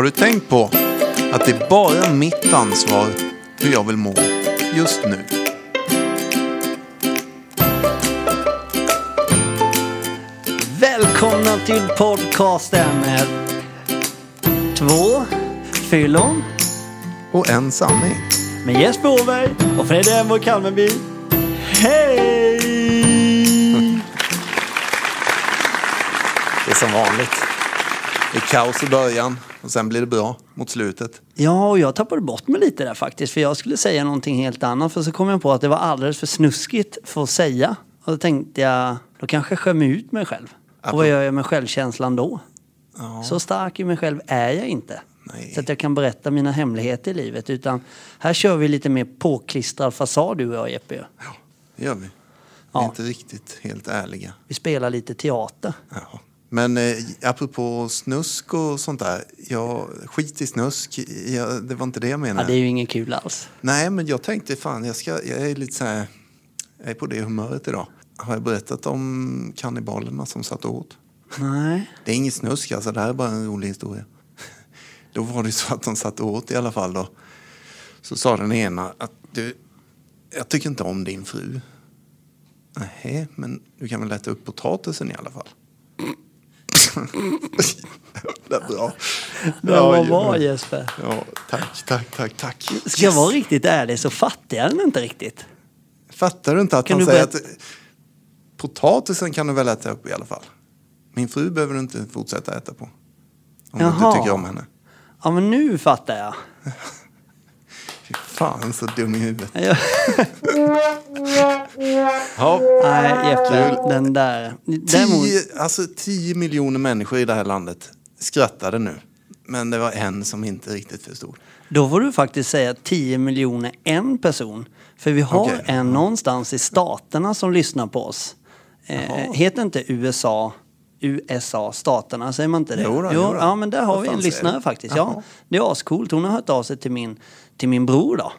Har du tänkt på att det är bara mitt ansvar hur jag vill må just nu? Välkomna till podcasten med två fyllon Och en sanning. med Jesper Åberg och Fredrik Emborg Kalmeby. Hej! Det är som vanligt. Det är kaos i början och sen blir det bra mot slutet. Ja, och jag tappade bort mig lite där faktiskt. För jag skulle säga någonting helt annat. För så kom jag på att det var alldeles för snuskigt för att säga. Och då tänkte jag, då kanske jag skämmer ut mig själv. Och vad gör jag med självkänslan då? Så stark i mig själv är jag inte. Nej. Så att jag kan berätta mina hemligheter i livet. Utan här kör vi lite mer påklistrad fasad du och jag Jeppe. Ja, det gör vi. Vi är Ja. inte riktigt helt ärliga. Vi spelar lite teater. Ja. Men eh, apropå snusk och sånt där. Ja, skit i snusk. Ja, det var inte det jag Ja, menade. det är ju inget kul alls. Nej, men jag tänkte fan, jag, ska, jag är lite så här, jag är på det humöret idag. Har jag berättat om kannibalerna som satt åt? Nej. Det är inget snusk, alltså det här är bara en rolig historia. Då var det så att de satt åt i alla fall då. Så sa den ena att du, jag tycker inte om din fru. Nej, men du kan väl äta upp potatisen i alla fall. Det är bra. Det var Ja, bra. Jesper. Ja, tack, tack, tack, tack. Ska jag vara riktigt ärlig så fattar jag den inte riktigt. Fattar du inte att Kan han du säger berätta- att potatisen kan du väl äta upp i alla fall? Min fru behöver du inte fortsätta äta på. Om du Jaha. inte tycker om henne. Ja, men nu fattar jag. Fy fan så dum i huvudet. Ja. Nej, Jeppe, den där. Däremot, Tio, alltså tio miljoner människor i det här landet skrattade nu. Men det var en som inte riktigt förstod. då får du faktiskt säga 10 miljoner en person. För vi har Okej. en någonstans i staterna som lyssnar på oss. Eh, heter inte USA USA, staterna, säger man inte det? Jo då, jo, då. ja men där har Vad vi en lyssnare faktiskt. Jaha. Ja, det är ascoolt. Hon har hört av sig till min, till min bror då.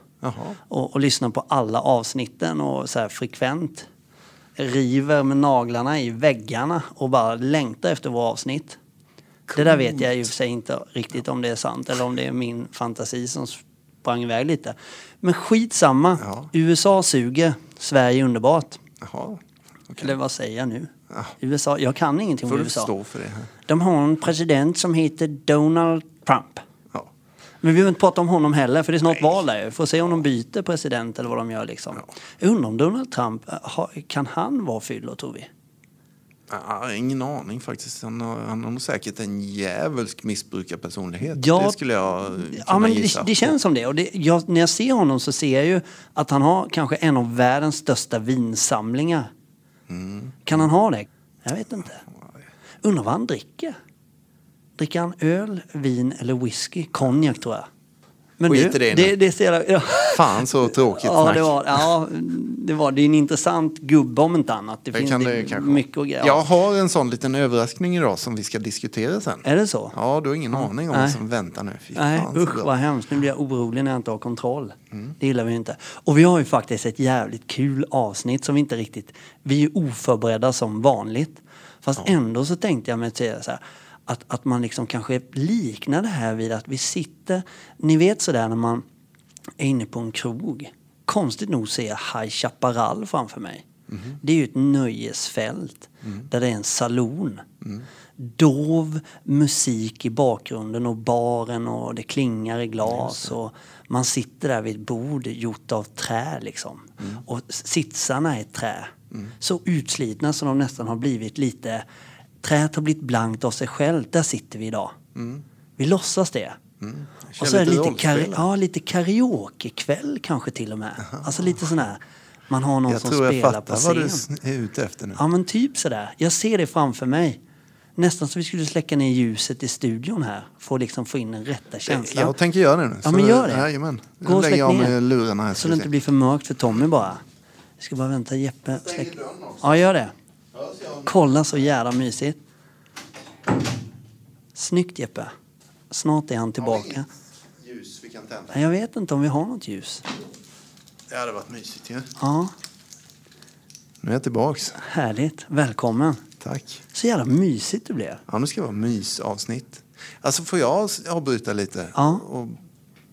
Och, och lyssnar på alla avsnitten och så här frekvent river med naglarna i väggarna och bara längtar efter våra avsnitt. Det där vet jag och för sig inte riktigt om det är sant eller om det är min fantasi som sprang iväg lite. Men skitsamma. Ja. USA suger, Sverige är underbart. Jaha. Okej. Eller vad säger jag nu? Ja. USA, jag kan ingenting Får om USA. stå för det här. De har en president som heter Donald Trump. Ja. Men vi behöver inte prata om honom heller, för det är snart val där. Får se om de byter president eller vad de gör liksom. Jag undrar om Donald Trump, eh, kan han vara fyllo tror vi? Ja, ingen aning faktiskt. Han har, han har säkert en djävulsk missbrukarpersonlighet. Ja. det skulle jag kunna Ja men gissa. det, det känns som det. Och det, jag, när jag ser honom så ser jag ju att han har kanske en av världens största vinsamlingar. Mm. Kan han ha det? Jag vet inte. Undrar vad han dricker? Dricker han öl, vin eller whisky? Konjak tror jag. Men Skit du, i det nu. det, det ser jag, ja. Fan så tråkigt Ja, snack. det var, ja, det var det är en intressant gubbe om inte annat. Det, Det finns det det mycket att greja. Jag har en sån liten överraskning idag som vi ska diskutera sen. Är det så? Ja, du har ingen aning om Nej. vad som väntar nu. Fy Nej, fan, usch bra. vad hemskt. Nu blir jag orolig när jag inte har kontroll. Mm. Det gillar vi inte. Och vi har ju faktiskt ett jävligt kul avsnitt som vi inte riktigt... Vi är oförberedda som vanligt. Fast ändå så tänkte jag mig att säga så här, att, att man liksom kanske liknar det här vid att vi sitter... Ni vet sådär när man är inne på en krog. Konstigt nog ser jag High Chaparral framför mig. Det är ju ett nöjesfält där det är en saloon. Dov musik i bakgrunden och baren och det klingar i glas och man sitter där vid ett bord gjort av trä liksom. Och sitsarna är trä. Så utslitna som de nästan har blivit lite... Träet har blivit blankt av sig självt. Där sitter vi idag. Vi låtsas det. Kör Och så är det lite rollspel. ja, lite karaokekväll kanske till och med. Alltså lite sån här, man har någon Jag som tror jag spelar på fattar vad scen. du är ute efter nu. Ja men typ sådär. Jag ser det framför mig. Nästan så vi skulle släcka ner ljuset i studion här. För att liksom få in den rätta känslan. Jag tänker göra det nu. Ja, men gör det. Jajamän. Gå och släck jag ner. med lurarna här. Så det inte blir för mörkt för Tommy bara. Jag ska bara vänta Jeppe. Släck. Ja gör det. Kolla så jävla mysigt. Snyggt Jeppe. Snart är han tillbaka. Ljus vi kan tända. Jag vet inte om vi har något ljus. Det hade varit mysigt ju. Ja, Nu är jag tillbaks. härligt. Välkommen. Tack. Så jävla mysigt det blev. Ja, nu ska det vara mysavsnitt. Alltså får jag avbryta lite? Ja. Och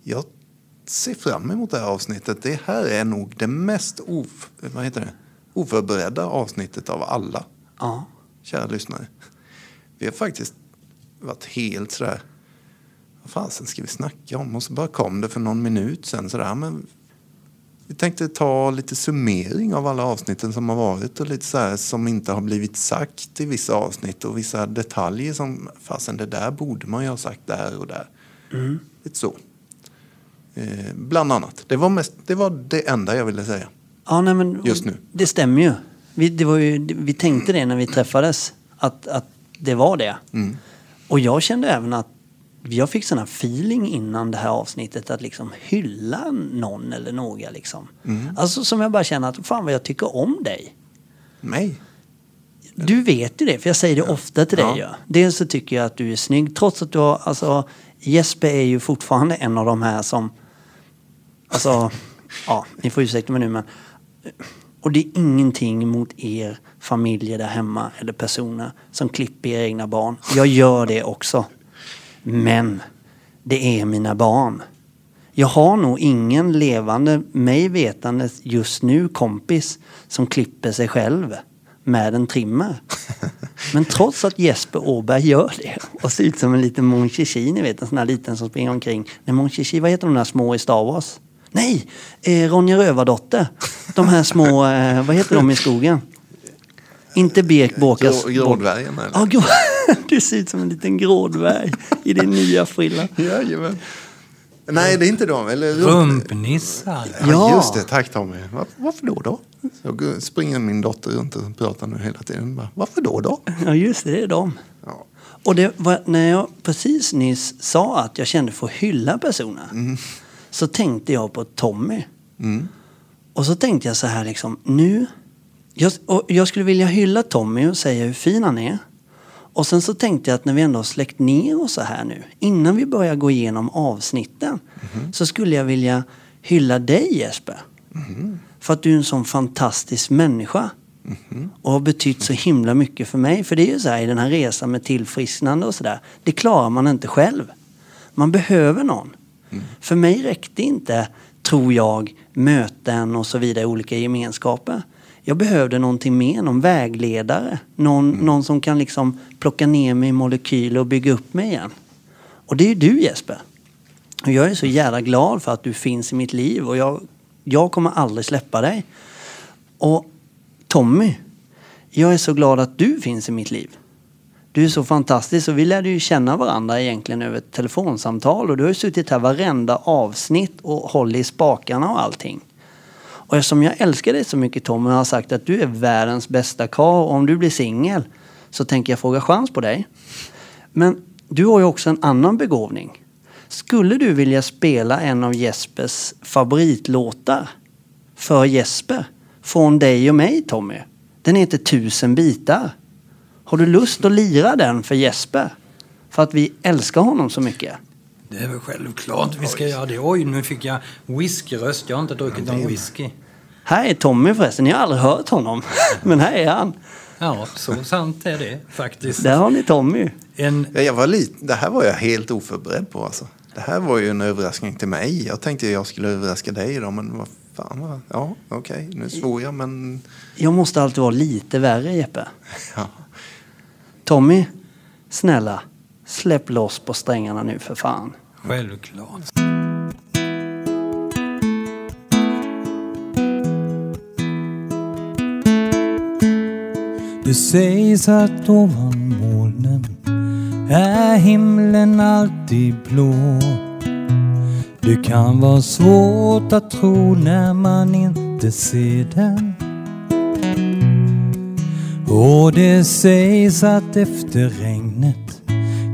jag ser fram emot det här avsnittet. Det här är nog det mest of, vad heter det? Oförberedda avsnittet av alla, Ja. kära lyssnare. Vi har faktiskt varit helt sådär, vad fasen ska vi snacka om? Och så bara kom det för någon minut sen sådär, men vi tänkte ta lite summering av alla avsnitten som har varit och lite så här som inte har blivit sagt i vissa avsnitt och vissa detaljer som, fasen det där borde man ju ha sagt där och där. Lite så. Eh, bland annat. Det var, mest, det var det enda jag ville säga. Ja, nej, men Just nu. Det stämmer ju. Vi, det var ju. vi tänkte det när vi träffades, att, att det var det. Mm. Och jag kände även att jag fick sån feeling innan det här avsnittet att liksom hylla någon eller några liksom. Mm. Alltså som jag bara känner att fan vad jag tycker om dig. Mig? Du vet ju det, för jag säger det ofta till dig Ja. ju. Dels så tycker jag att du är snygg, trots att du har, alltså Jesper är ju fortfarande en av de här som, alltså, ja, ni får ursäkta mig nu men, och det är ingenting mot er familjer där hemma eller personer som klipper era egna barn. Jag gör det också. Men det är mina barn. Jag har nog ingen levande, mig vetande just nu kompis som klipper sig själv med en trimmer. Men trots att Jesper Åberg gör det och ser ut som en liten Mon ni vet en sån här liten som springer omkring. Nej, Mon vad heter de där små i Star Wars? Nej, eh, Ronja Rövardotter. De här små, eh, vad heter de i skogen? Inte Birkbåkas... Grå, grådvärgen eller? Ja, grå. Du ser ut som en liten grådvärg i din nya frilla. Jajamän. Nej, det är inte de. Eller Rumpnissar. Ja, just det. Tack Tommy. Var, varför då då? Så springer min dotter runt och pratar nu hela tiden. Bara, varför då då? Ja, just det, det är de. Ja. Och det var när jag precis nyss sa att jag kände för att hylla personer. Så tänkte jag på Tommy. Mm. Och så tänkte jag så här liksom, nu... Jag, och jag skulle vilja hylla Tommy och säga hur fin han är. Och sen så tänkte jag att när vi ändå har släckt ner oss så här nu, innan vi börjar gå igenom avsnitten, så skulle jag vilja hylla dig Jesper. För att du är en sån fantastisk människa. Och har betytt så himla mycket för mig. För det är ju så här i den här resan med tillfrisknande och sådär. Det klarar man inte själv. Man behöver någon. För mig räckte inte, tror jag, möten och så vidare i olika gemenskaper. Jag behövde någonting mer, någon vägledare. Någon, någon som kan liksom plocka ner mig i molekyler och bygga upp mig igen. Och det är ju du Jesper. Och jag är så jävla glad för att du finns i mitt liv och jag, jag kommer aldrig släppa dig. Och Tommy, jag är så glad att du finns i mitt liv. Du är så fantastisk och vi lärde ju känna varandra egentligen över ett telefonsamtal och du har ju suttit här varenda avsnitt och hållit i spakarna och allting. Och eftersom jag älskar dig så mycket Tommy och har sagt att du är världens bästa karl och om du blir singel så tänker jag fråga chans på dig. Men du har ju också en annan begåvning. Skulle du vilja spela en av Jespers favoritlåtar för Jesper? Från dig och mig Tommy. Den heter Tusen bitar. Har du lust att lira den för Jesper? För att vi älskar honom så mycket. Det är väl självklart vi ska göra det. Oj, nu fick jag whiskyröst. Jag har inte druckit någon whisky. Här är Tommy förresten, ni har aldrig hört honom. Men här är han. Ja, så sant är det faktiskt. Där har ni Tommy. En, Ja, Jag var lite, det här var jag helt oförberedd på. Alltså. Det här var ju en överraskning till mig. Jag tänkte jag skulle överraska dig då, men vad fan. Ja, okej, nu svor jag, men... Jag måste alltid vara lite värre Jeppe. Ja. Tommy, snälla, släpp loss på strängarna nu för fan. självklart. Det sägs att ovan molnen är himlen alltid blå. Det kan vara svårt att tro när man inte ser den. Och det sägs att efter regnet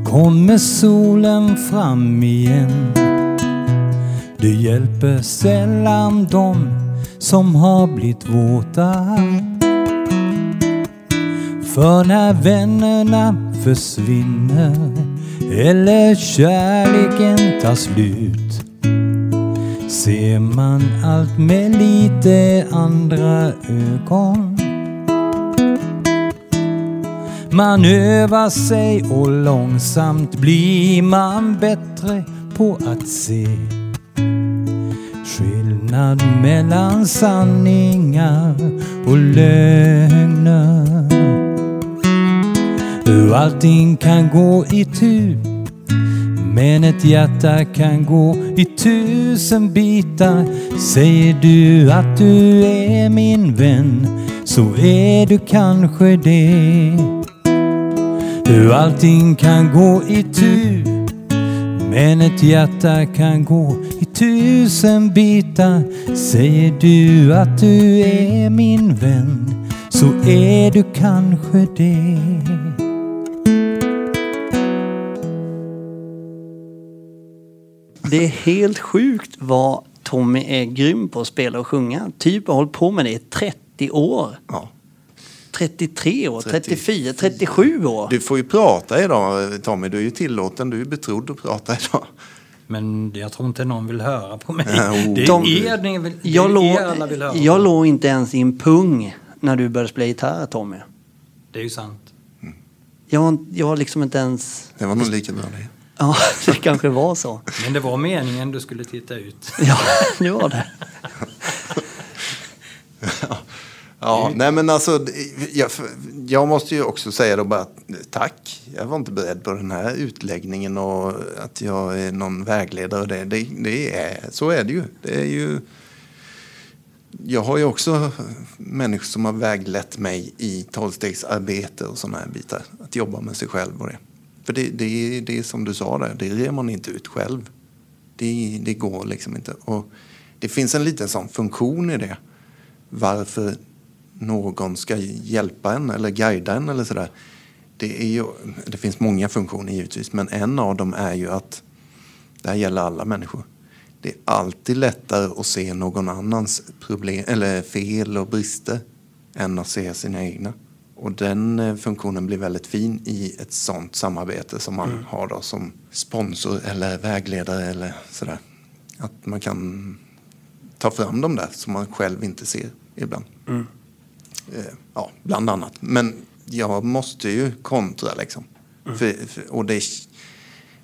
kommer solen fram igen. Det hjälper sällan dem som har blivit våta. För när vännerna försvinner eller kärleken tar slut ser man allt med lite andra ögon. Man övar sig och långsamt blir man bättre på att se skillnad mellan sanningar och lögner. Hur allting kan gå i tur men ett hjärta kan gå i tusen bitar. Säger du att du är min vän så är du kanske det. Hur allting kan gå i tur men ett hjärta kan gå i tusen bitar. Säger du att du är min vän så är du kanske det. Det är helt sjukt vad Tommy är grym på att spela och sjunga. Typ har hållit på med det i 30 år. Ja. 33 år, 34, 37 år. Du får ju prata idag Tommy, du är ju tillåten, du är betrodd att prata idag. Men jag tror inte någon vill höra på mig. Ja, oh. Det är De- er, ni vill, det Jag är låg, er alla vill höra jag på. låg inte ens i en pung när du började spela gitarr Tommy. Det är ju sant. Jag, var- jag var liksom inte ens... Det var nog lika bra det. Ja, det kanske var så. Men det var meningen du skulle titta ut. Ja, det var det. Ja, nej men alltså, jag, jag måste ju också säga då bara tack. Jag var inte beredd på den här utläggningen och att jag är någon vägledare. Det, det, det är, så är det ju. Det är ju. Jag har ju också människor som har väglett mig i tolvstegsarbete och sådana här bitar. Att jobba med sig själv och det. För det, det, är- det är som du sa där, det rer man inte ut själv. Det, det går liksom inte. Och det finns en liten sån funktion i det. Varför någon ska hjälpa en eller guida en eller sådär. Det, är ju, det finns många funktioner givetvis, men en av dem är ju att det här gäller alla människor. Det är alltid lättare att se någon annans problem, eller fel och brister än att se sina egna. Och den eh, funktionen blir väldigt fin i ett sånt samarbete som man har då som sponsor eller vägledare eller sådär. Att man kan ta fram dem där som man själv inte ser ibland. Eh, ja, bland annat. Men jag måste ju kontra liksom. För, för, och det,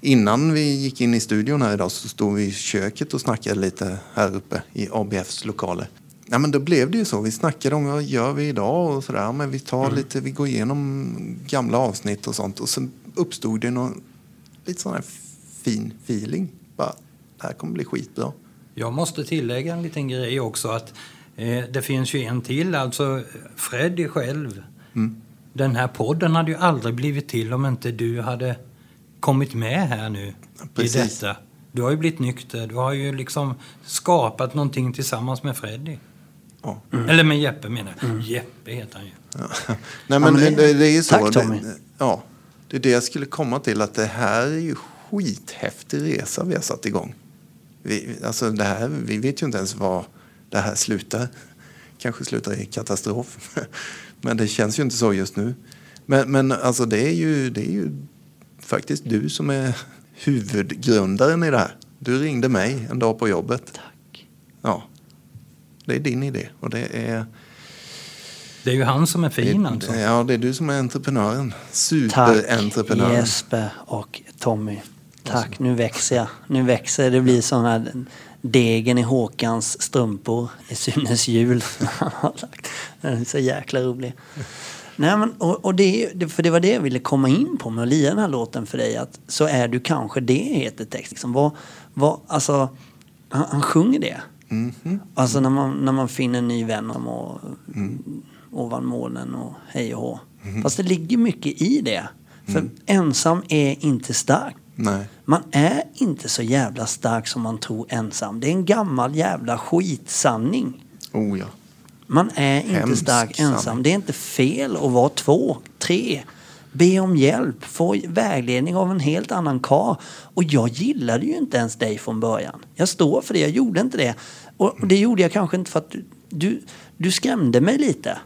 innan vi gick in i studion här idag så stod vi i köket och snackade lite här uppe i ABFs lokaler. Ja, men då blev det ju så. Vi snackade om vad gör vi idag och sådär. Men vi tar lite, vi går igenom gamla avsnitt och sånt. Och sen uppstod det någon lite sån här fin feeling. Bara, det här kommer bli skitbra. Jag måste tillägga en liten grej också att eh, det finns ju en till, alltså Freddy själv. Den här podden hade ju aldrig blivit till om inte du hade kommit med här nu Precis. i detta. Du har ju blivit nykter, du har ju liksom skapat någonting tillsammans med Freddy. Ja. Eller med Jeppe menar jag. Jeppe heter han ju. Nej, men, men det- det, är ju så. Tack, Tommy. Det, ja, det är det jag skulle komma till. Att det här är ju skithäftig resa vi har satt igång. Vi, alltså det här, vi vet ju inte ens var det här slutar. Kanske slutar i katastrof. Men det känns ju inte så just nu. Men, men alltså det är, ju, det är ju faktiskt du som är huvudgrundaren i det här. Du ringde mig en dag på jobbet. Tack. Ja, det är din idé. Och det är... Det är ju han som är fin alltså. Det, ja, det är du som är entreprenören. Tack Superentreprenören. Jesper och Tommy. Tack, nu växer jag. Nu växer det. blir sån här degen i Håkans strumpor i Sunes jul. Den är så jäkla rolig. Nej, men, och, och det, för det var det jag ville komma in på med att lia den här låten för dig. Att så är du kanske det heter text. Liksom. Vad, vad, alltså, han, han sjunger det. Mhm. Alltså när man, när man finner en ny vän om och, ovan molnen och hej och hå. Fast det ligger mycket i det. För ensam är inte stark. Nej. Man är inte så jävla stark som man tror ensam. Det är en gammal jävla skitsanning. Oh ja. Man är inte Hemsk stark ensam. sanning. Det är inte fel att vara två, tre. Be om hjälp, få vägledning av en helt annan kar. Och jag gillade ju inte ens dig från början. Jag står för det, jag gjorde inte det. Och och det gjorde jag kanske inte för att du, du, du skrämde mig lite.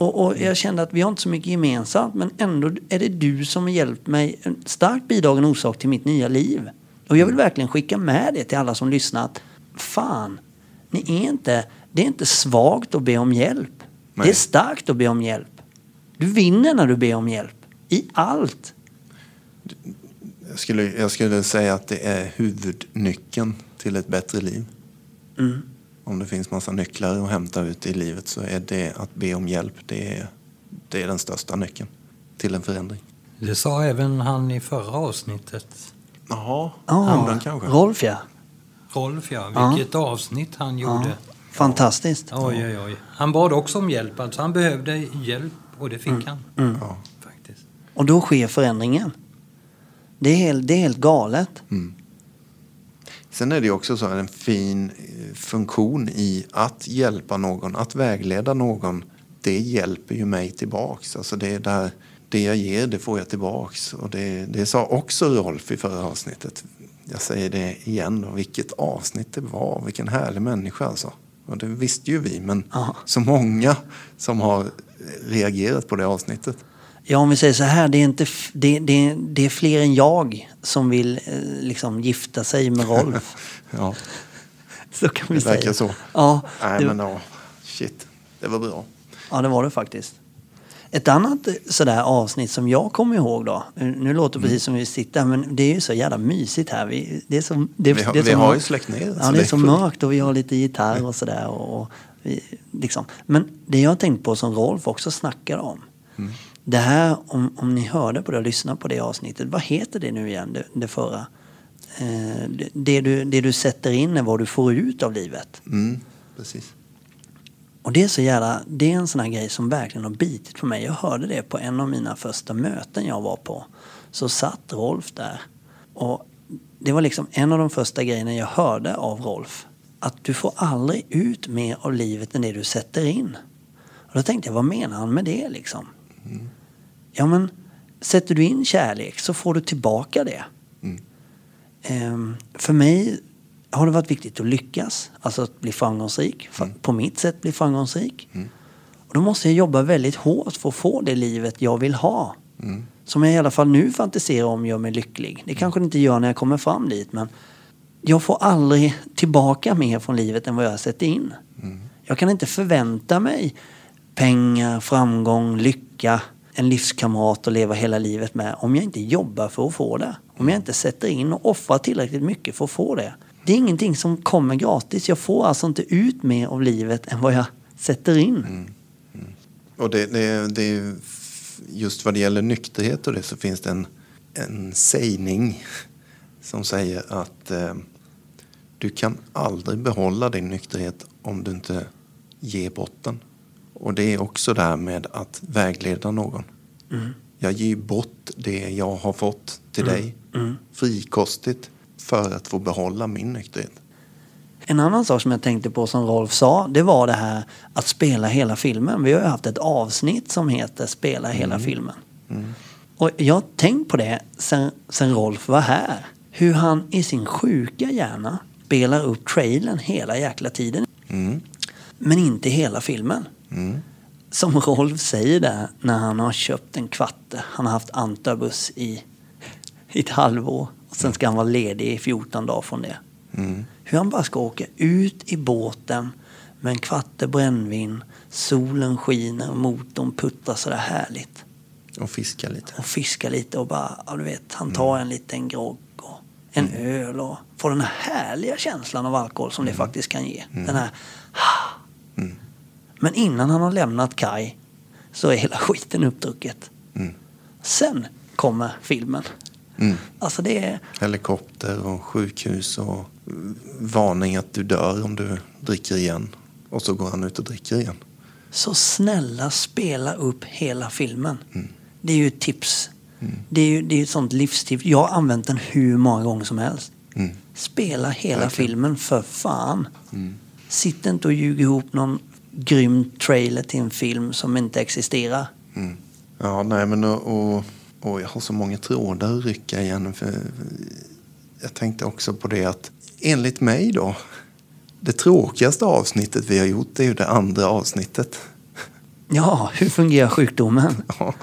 Och, och jag kände att vi har inte så mycket gemensamt men ändå är det du som har hjälpt mig, en starkt bidragande orsak till mitt nya liv. Och jag vill verkligen skicka med det till alla som lyssnar att fan, ni är inte, det är inte svagt att be om hjälp. Nej. Det är starkt att be om hjälp. Du vinner när du ber om hjälp. I allt. Jag skulle, jag skulle säga att det är huvudnyckeln till ett bättre liv. Mm. Om det finns massa nycklar att hämta ut i livet så är det att be om hjälp. Det är, det är den största nyckeln till en förändring. Det sa även han i förra avsnittet. Jaha, Ja, andan kanske? Rolf ja. Rolf ja, vilket avsnitt han gjorde. Fantastiskt. Oj, oj, oj. Han bad också om hjälp. Alltså han behövde hjälp och det fick han. Mm. Ja. Faktiskt. Och då sker förändringen. Det är helt, det är helt galet. Mm. Sen är det också så en fin eh, funktion i att hjälpa någon, att vägleda någon. Det hjälper ju mig tillbaks. Alltså det, är där, det jag ger, det får jag tillbaks. Och det, det sa också Rolf i förra avsnittet. Jag säger det igen då, vilket avsnitt det var. Vilken härlig människa alltså. Och det visste ju vi, men Ja. så många som har reagerat på det avsnittet. Ja, om vi säger så här, det är, inte, det, det, det är fler än jag som vill eh, liksom gifta sig med Rolf. Ja, så kan vi det säga. verkar så. Ja, Nej, det, men ja, shit. Det var bra. ja, det var det faktiskt. Ett annat eh, sådär avsnitt som jag kommer ihåg då. Nu låter det precis som vi sitter men det är ju så jävla mysigt här. Vi, det är så, det, Vi har- det är vi så har mörkt. ju släckt ner, Ja, det det är så mörkt och vi har lite gitarr och sådär. Och, och vi, liksom. Men det jag har tänkt på som Rolf också snackar om. Mm. Det här, om, om ni hörde på det och lyssnade på det avsnittet, vad heter det nu igen, det, det förra? Eh, det, det, du, det du sätter in är vad du får ut av livet. Mm, precis. Och det är så jävla, det är en sån här grej som verkligen har bitit på mig. Jag hörde det på en av mina första möten jag var på. Så satt Rolf där. Och det var liksom en av de första grejerna jag hörde av Rolf. Att du får aldrig ut mer av livet än det du sätter in. Och då tänkte jag, vad menar han med det liksom? Ja men, sätter du in kärlek så får du tillbaka det. Mm. Ehm, för mig har det varit viktigt att lyckas, alltså att bli framgångsrik. Fa- På mitt sätt bli framgångsrik. Och då måste jag jobba väldigt hårt för att få det livet jag vill ha. Som jag i alla fall nu fantiserar om gör mig lycklig. Det kanske det inte gör när jag kommer fram dit men jag får aldrig tillbaka mer från livet än vad jag sätter in. Jag kan inte förvänta mig pengar, framgång, lycka, en livskamrat att leva hela livet med om jag inte jobbar för att få det. Om jag inte sätter in och offrar tillräckligt mycket för att få det. Det är ingenting som kommer gratis. Jag får alltså inte ut mer av livet än vad jag sätter in. Mm. Mm. Och det, det, det är just vad det gäller nykterhet och det så finns det en, en sägning som säger att eh, du kan aldrig behålla din nykterhet om du inte ger bort den. Och det är också det här med att vägleda någon. Jag ger bort det jag har fått till dig frikostigt för att få behålla min nykterhet. En annan sak som jag tänkte på som Rolf sa, det var det här att spela hela filmen. Vi har ju haft ett avsnitt som heter Spela hela filmen. Och jag har tänkt på det sen, sen Rolf var här. Hur han i sin sjuka hjärna spelar upp trailern hela jäkla tiden. Mm. Men inte hela filmen. Mm. Som Rolf säger där när han har köpt en kvatte. Han har haft antabus i, i ett halvår. Och sen ska han vara ledig i 14 dagar från det. Mm. Hur han bara ska åka ut i båten med en kvatte brännvin. Solen skiner och motorn puttrar sådär härligt. Och fiska lite. Och fiska lite och bara, ja du vet, han tar en liten grogg och en öl och får den här härliga känslan av alkohol som det faktiskt kan ge. Den här, Mm. Men innan han har lämnat kaj så är hela skiten uppdrucket. Mm. Sen kommer filmen. Mm. Alltså det är, Helikopter och sjukhus och mm, varning att du dör om du dricker igen. Och så går han ut och dricker igen. Så snälla spela upp hela filmen. Det är ju ett tips. Det är ju det är ett sånt livstips. Jag har använt den hur många gånger som helst. Mm. Spela hela Verkligen. filmen för fan. Sitt inte och ljug ihop någon grym trailer till en film som inte existerar. Mm. Ja, nej men och, och, och jag har så många trådar att rycka igen. För jag tänkte också på det att enligt mig då. Det tråkigaste avsnittet vi har gjort är ju det andra avsnittet. Ja, hur fungerar sjukdomen? Ja.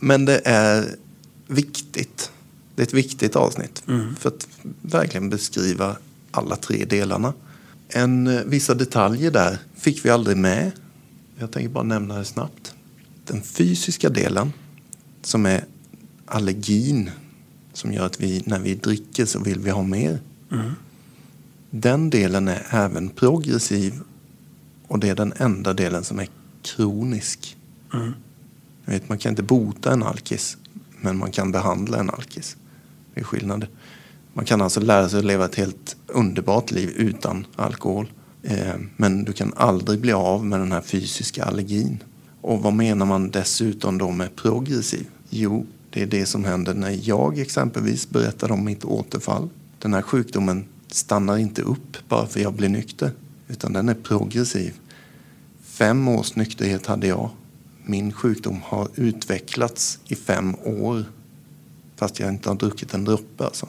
Men det är viktigt. Det är ett viktigt avsnitt för att verkligen beskriva alla tre delarna. En, eh, vissa detaljer där fick vi aldrig med. Jag tänker bara nämna det snabbt. Den fysiska delen, som är allergin som gör att vi när vi dricker så vill vi ha mer. Den delen är även progressiv och det är den enda delen som är kronisk. Mm. Jag vet, man kan inte bota en alkis, men man kan behandla en alkis. Det är skillnad. Man kan alltså lära sig att leva ett helt underbart liv utan alkohol. Eh, men du kan aldrig bli av med den här fysiska allergin. Och vad menar man dessutom då med progressiv? Jo, det är det som händer när jag exempelvis berättar om mitt återfall. Den här sjukdomen stannar inte upp bara för jag blir nykter, utan den är progressiv. Fem års nykterhet hade jag. Min sjukdom har utvecklats i fem år fast jag inte har druckit en droppe. Alltså.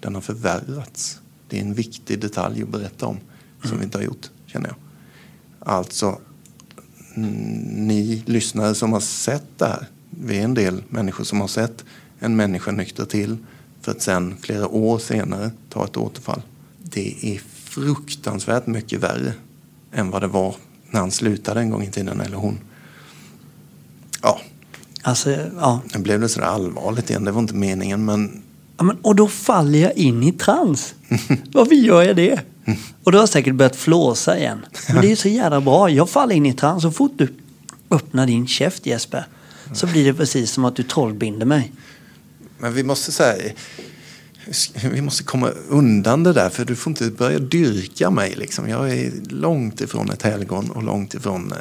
Den har förvärrats. Det är en viktig detalj att berätta om som vi inte har gjort, känner jag. Alltså, ni lyssnare som har sett det här. Vi är en del människor som har sett en människa nykter till för att sen flera år senare ta ett återfall. Det är fruktansvärt mycket värre än vad det var när han slutade en gång i tiden, eller hon. Ja, Alltså, ja. nu blev det sådär allvarligt igen. Det var inte meningen, men Ja, men, och då faller jag in i trans. Varför gör jag det? Och då har jag säkert börjat flåsa igen. Men det är ju så jävla bra. Jag faller in i trans. Så fort du öppnar din käft Jesper så blir det precis som att du trollbinder mig. Men vi måste säga, vi måste komma undan det där för du får inte börja dyrka mig. Liksom. Jag är långt ifrån ett helgon och långt ifrån eh,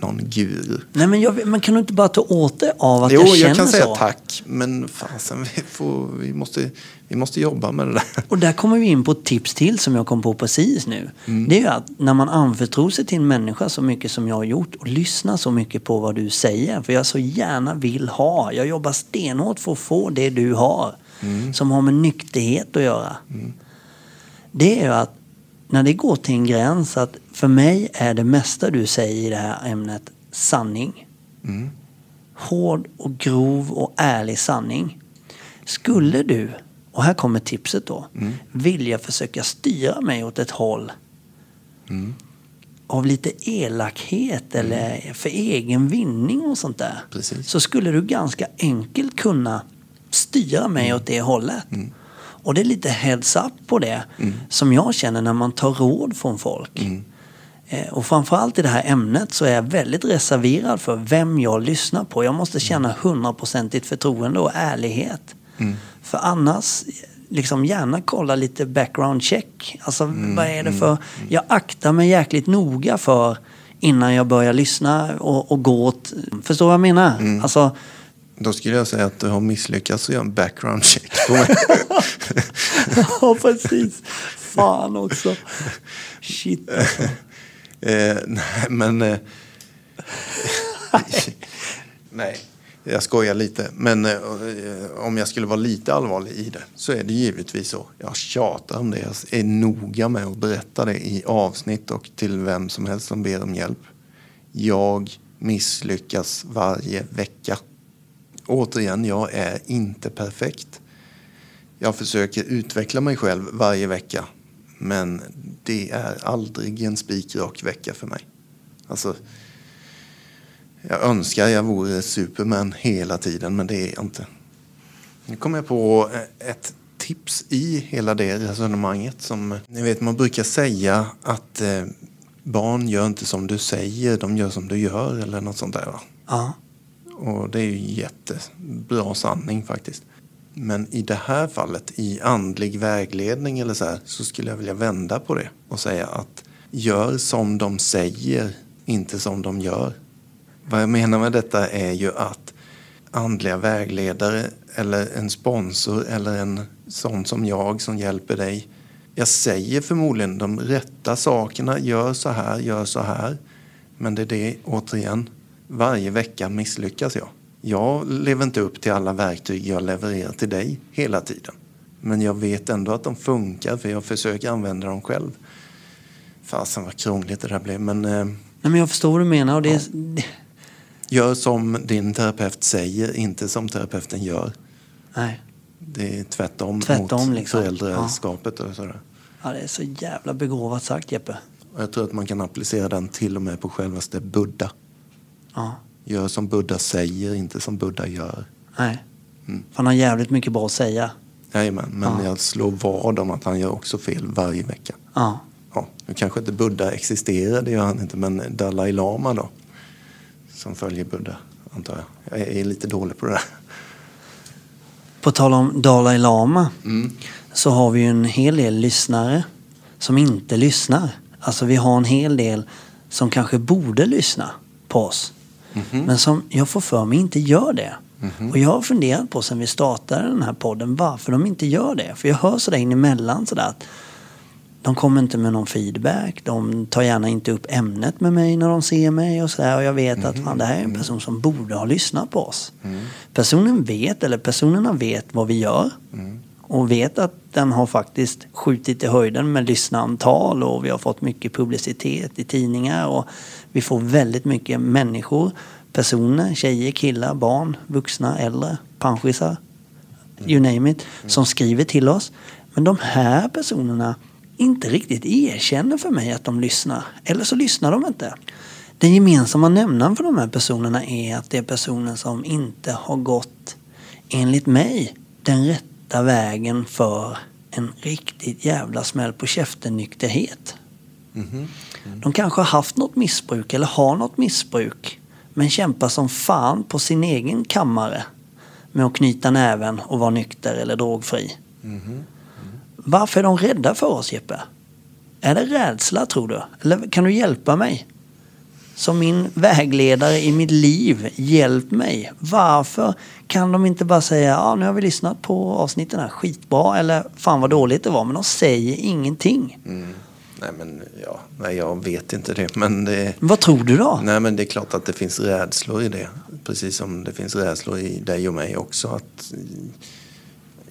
någon guru. Nej men, jag, men kan du inte bara ta åt dig av att Jo, jag jag, känner kan säga så? tack, men fasen, vi, får, vi, måste, vi måste jobba med det där. Och där kommer vi in på ett tips till som jag kom på precis nu. Mm. Det är ju att när man anförtror sig till en människa så mycket som jag har gjort och lyssnar så mycket på vad du säger. För jag så gärna vill ha. Jag jobbar stenhårt för att få det du har. Mm. Som har med nykterhet att göra. Det är ju att när det går till en gräns att för mig är det mesta du säger i det här ämnet sanning. Mm. Hård och grov och ärlig sanning. Skulle du, och här kommer tipset då, Mm. vilja försöka styra mig åt ett håll Mm. av lite elakhet eller för egen vinning och sånt där. Precis. Så skulle du ganska enkelt kunna styra mig Mm. åt det hållet. Och det är lite heads up på det som jag känner när man tar råd från folk. Eh, Och framförallt i det här ämnet så är jag väldigt reserverad för vem jag lyssnar på. Jag måste känna hundraprocentigt förtroende och ärlighet. För annars, liksom gärna kolla lite background check. Alltså vad är det för... Jag aktar mig jäkligt noga för innan jag börjar lyssna och, och gå åt... Förstår vad jag menar? Alltså, Då skulle jag säga att du har misslyckats att göra en background check på mig. ja precis. Fan också. Shit alltså. eh, nej, men... Eh, nej, jag skojar lite. Men eh, om jag skulle vara lite allvarlig i det så är det givetvis så. Jag tjatar om det. Jag är noga med att berätta det i avsnitt och till vem som helst som ber om hjälp. Jag misslyckas varje vecka. Återigen, jag är inte perfekt. Jag försöker utveckla mig själv varje vecka. Men det är aldrig en spikrak vecka för mig. Alltså, jag önskar jag vore Superman hela tiden, men det är jag inte. Nu kom jag på ett tips i hela det resonemanget. Som, ni vet, man brukar säga att eh, barn gör inte som du säger, de gör som du gör eller något sånt där. Va? Ja. Och det är ju jättebra sanning faktiskt. Men i det här fallet, i andlig vägledning eller så här, så skulle jag vilja vända på det och säga att gör som de säger, inte som de gör. Vad jag menar med detta är ju att andliga vägledare eller en sponsor eller en sån som jag som hjälper dig. Jag säger förmodligen de rätta sakerna, gör så här, gör så här. Men det är det, återigen, varje vecka misslyckas jag. Jag lever inte upp till alla verktyg jag levererar till dig hela tiden. Men jag vet ändå att de funkar för jag försöker använda dem själv. Fasen vad krångligt det där blev. Men eh, Nej, men jag förstår vad du menar. Och det, är- det, gör som din terapeut säger, inte som terapeuten gör. nej. Det är tvärtom, Tvärtom, mot liksom. föräldraskapet och sådär. Ja, det är så jävla begåvat sagt Jeppe. Jag tror att man kan applicera den till och med på självaste Buddha. Ja. Gör som Buddha säger, inte som Buddha gör. Nej. Han har jävligt mycket bra att säga. Jajamän, men Ja. jag slår vad om att han gör också fel varje vecka. Ja. Ja, nu kanske inte Buddha existerar, det gör han inte, men Dalai Lama då? Som följer Buddha, antar jag. Jag är lite dålig på det där. På tal om Dalai Lama Mm. så har vi ju en hel del lyssnare som inte lyssnar. Alltså vi har en hel del som kanske borde lyssna på oss. Mhm. Men som jag får för mig inte gör det. Och jag har funderat på sen vi startade den här podden varför de inte gör det. För jag hör sådär in emellan sådär att de kommer inte med någon feedback. De tar gärna inte upp ämnet med mig när de ser mig och sådär. Och jag vet att fan, det här är en person som borde ha lyssnat på oss. Personen vet, eller personerna vet vad vi gör. Och vet att den har faktiskt skjutit i höjden med lyssnarantal och vi har fått mycket publicitet i tidningar och vi får väldigt mycket människor, personer, tjejer, killar, barn, vuxna, äldre, panschisar, you name it, som skriver till oss. Men de här personerna inte riktigt erkänner för mig att de lyssnar. Eller så lyssnar de inte. Den gemensamma nämnaren för de här personerna är att det är personer som inte har gått, enligt mig, den rätta vägen för en riktigt jävla smäll på käften-nykterhet. De kanske har haft något missbruk eller har något missbruk men kämpar som fan på sin egen kammare med att knyta näven och vara nykter eller drogfri. Varför är de rädda för oss Jeppe? Är det rädsla tror du? Eller kan du hjälpa mig? Som min vägledare i mitt liv, hjälp mig. Varför kan de inte bara säga ja nu har vi lyssnat på avsnitten här, skitbra eller fan vad dåligt det var, men de säger ingenting. Nej, men ja, nej, jag vet inte det. Men det, Vad tror du då? nej, men det är klart att det finns rädslor i det. Precis som det finns rädslor i dig och mig också. Att i-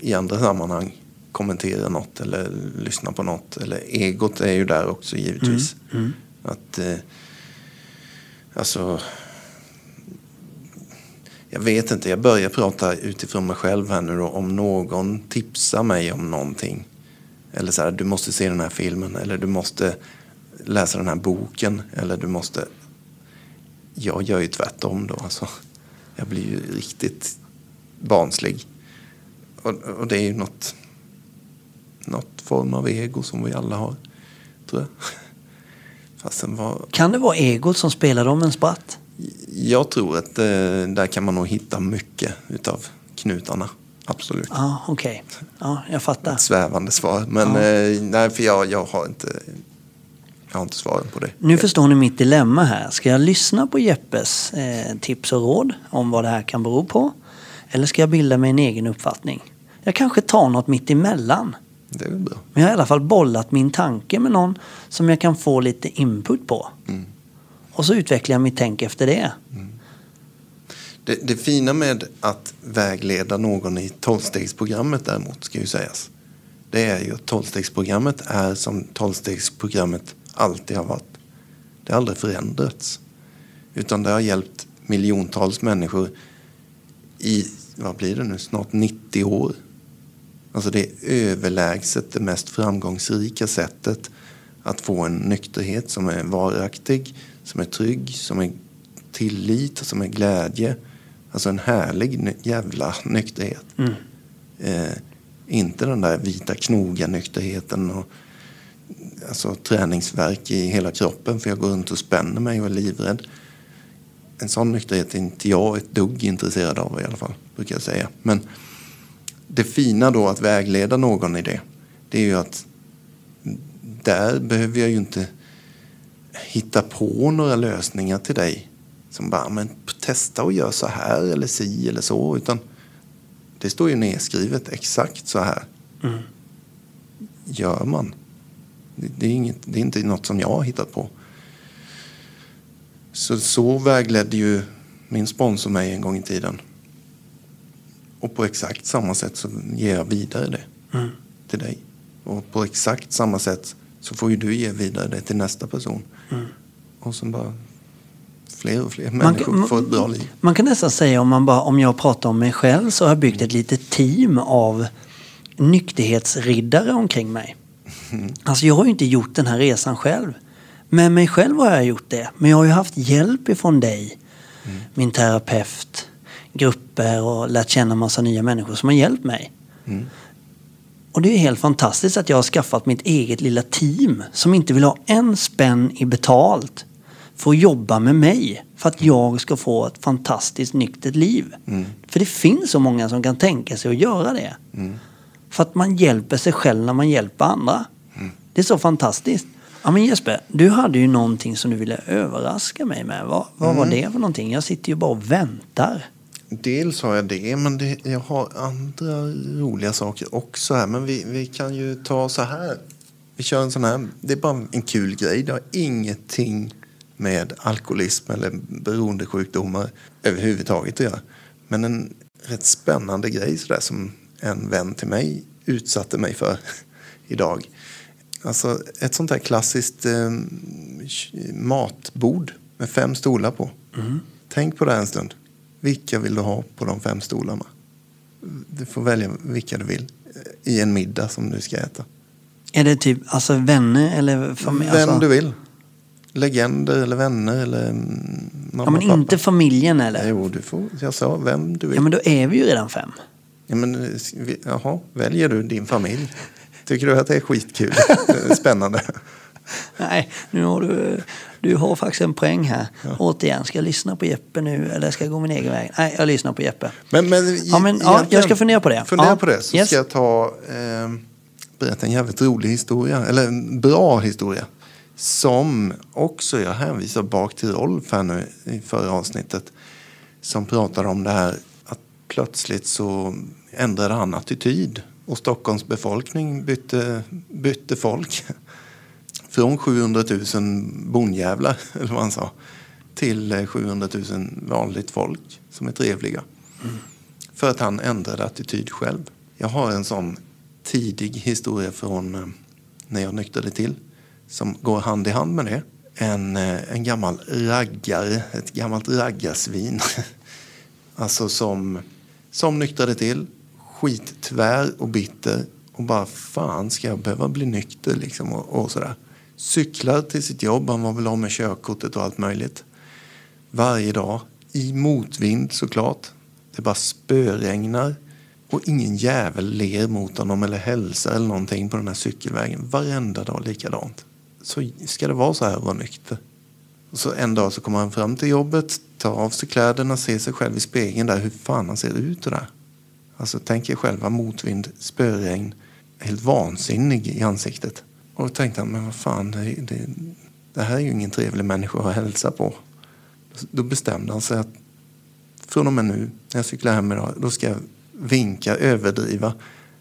i andra sammanhang kommentera något eller lyssna på något. Eller egot är ju där också givetvis. Att, eh, alltså, jag vet inte, jag börjar prata utifrån mig själv här nu då. Om någon tipsar mig om någonting. Eller så här, du måste se den här filmen. Eller du måste läsa den här boken. Eller du måste... Jag gör ju tvärtom då. Alltså. Jag blir ju riktigt barnslig. Och, och det är ju något, något form av ego som vi alla har, tror jag. Vad, Kan det vara egot som spelar dem en spratt? jag tror att eh, där kan man nog hitta mycket utav knutarna. Absolut. Ja, okej. Ja, jag fattar. Ett svävande svar. Men Ja. eh, nej, för jag, jag har inte... Jag har inte svaren på det. Nu förstår ni mitt dilemma här. Ska jag lyssna på Jeppes eh, tips och råd om vad det här kan bero på? Eller ska jag bilda mig en egen uppfattning? Jag kanske tar något mitt emellan. Det är väl bra. Men jag har i alla fall bollat min tanke med någon som jag kan få lite input på. Mm. Och så utvecklar jag mitt tänk efter det. Det, det fina med att vägleda någon i tolvstegsprogrammet däremot, ska ju sägas. Det är ju att tolvstegsprogrammet är som tolvstegsprogrammet alltid har varit. Det har aldrig förändrats. Utan det har hjälpt miljontals människor i, vad blir det nu, snart 90 år. Alltså det är överlägset det mest framgångsrika sättet att få en nykterhet som är varaktig, som är trygg, som är tillit, som är glädje. Alltså en härlig jävla nykterhet. Mm. Eh, inte den där vita knoga nykterheten och alltså, träningsverk i hela kroppen för jag går runt och spänner mig och är livrädd. En sån nykterhet är inte jag ett dugg intresserad av i alla fall, brukar jag säga. Men det fina då att vägleda någon i det, det är ju att där behöver jag ju inte hitta på några lösningar till dig som bara, men testa och gör så här eller si eller så, utan det står ju nedskrivet exakt så här. Mm. Gör man. Det, det, är inget, det är inte något som jag har hittat på. Så, så vägledde ju min sponsor mig en gång i tiden. Och på exakt samma sätt så ger jag vidare det Mm. till dig. Och på exakt samma sätt så får ju du ge vidare det till nästa person. Mm. Och så bara fler och fler Man människor kan- får ett bra liv. Man kan nästan säga om, man bara, om jag pratar om mig själv så har jag byggt ett litet team av nykterhetsriddare omkring mig. Alltså jag har ju inte gjort den här resan själv. Med mig själv har jag gjort det. Men jag har ju haft hjälp ifrån dig min terapeut, grupper och lärt känna massa nya människor som har hjälpt mig. Och det är helt fantastiskt att jag har skaffat mitt eget lilla team som inte vill ha en spänn i betalt för att jobba med mig för att jag ska få ett fantastiskt nyktert liv. För det finns så många som kan tänka sig att göra det. För att man hjälper sig själv när man hjälper andra. Det är så fantastiskt. Ja men Jesper, du hade ju någonting som du ville överraska mig med. Vad, vad var det för någonting? Jag sitter ju bara och väntar. Dels har jag det, men det, jag har andra roliga saker också här. Men vi, vi kan ju ta så här. Vi kör en sån här. Det är bara en kul grej. Det har ingenting med alkoholism eller beroendesjukdomar överhuvudtaget att göra. Men en rätt spännande grej sådär som en vän till mig utsatte mig för idag. Alltså ett sånt här klassiskt eh, matbord med fem stolar på. Tänk på det en stund. Vilka vill du ha på de fem stolarna? Du får välja vilka du vill eh, i en middag som du ska äta. Är det typ alltså vänner eller familj? Vem Alltså, du vill. Legender eller vänner eller mm, mamma ja men pappa. inte familjen eller? Jo, du får. Jag sa vem du vill. Ja men då är vi ju redan fem. Ja, men, eh, jaha, väljer du din familj? Tycker du att det är skitkul? Spännande. Nej, nu har du, du har faktiskt en poäng här. Återigen, ska jag lyssna på Jeppe nu eller ska jag gå min egen väg? Nej, jag lyssnar på Jeppe. Men, men, Ja, men, ja, jag ska fundera på det. Fundera Ja, på det så yes. ska jag ta, eh, berätta en jävligt rolig historia. Eller en bra historia. Som också, jag hänvisar bak till Rolf här nu i förra avsnittet. Som pratade om det här att plötsligt så ändrade han attityd. Och Stockholms befolkning bytte, bytte folk. Från 700 000 bondjävlar, eller vad han sa, till eh, 700 000 vanligt folk som är trevliga. För att han ändrade attityd själv. Jag har en sån tidig historia från eh, när jag nyktrade till som går hand i hand med det. En, eh, en gammal raggare, ett gammalt raggarsvin. alltså som, som nyktrade till, skittvär och bitter och bara fan ska jag behöva bli nykter liksom och, och sådär. Cyklar till sitt jobb, han var väl av med körkortet och allt möjligt. Varje dag, i motvind såklart. Det bara spöregnar och ingen jävel ler mot honom eller hälsar eller någonting på den här cykelvägen. Varenda dag likadant. Så ska det vara så här att vara nykter. Och så en dag så kommer han fram till jobbet, tar av sig kläderna, ser sig själv i spegeln där, hur fan han ser ut och där. Alltså tänk er själva motvind, spöregn, helt vansinnig i ansiktet. Och då tänkte han, men vad fan, det, det, det här är ju ingen trevlig människa att hälsa på. Då bestämde han sig att från och med nu, när jag cyklar hem idag, då ska jag vinka, överdriva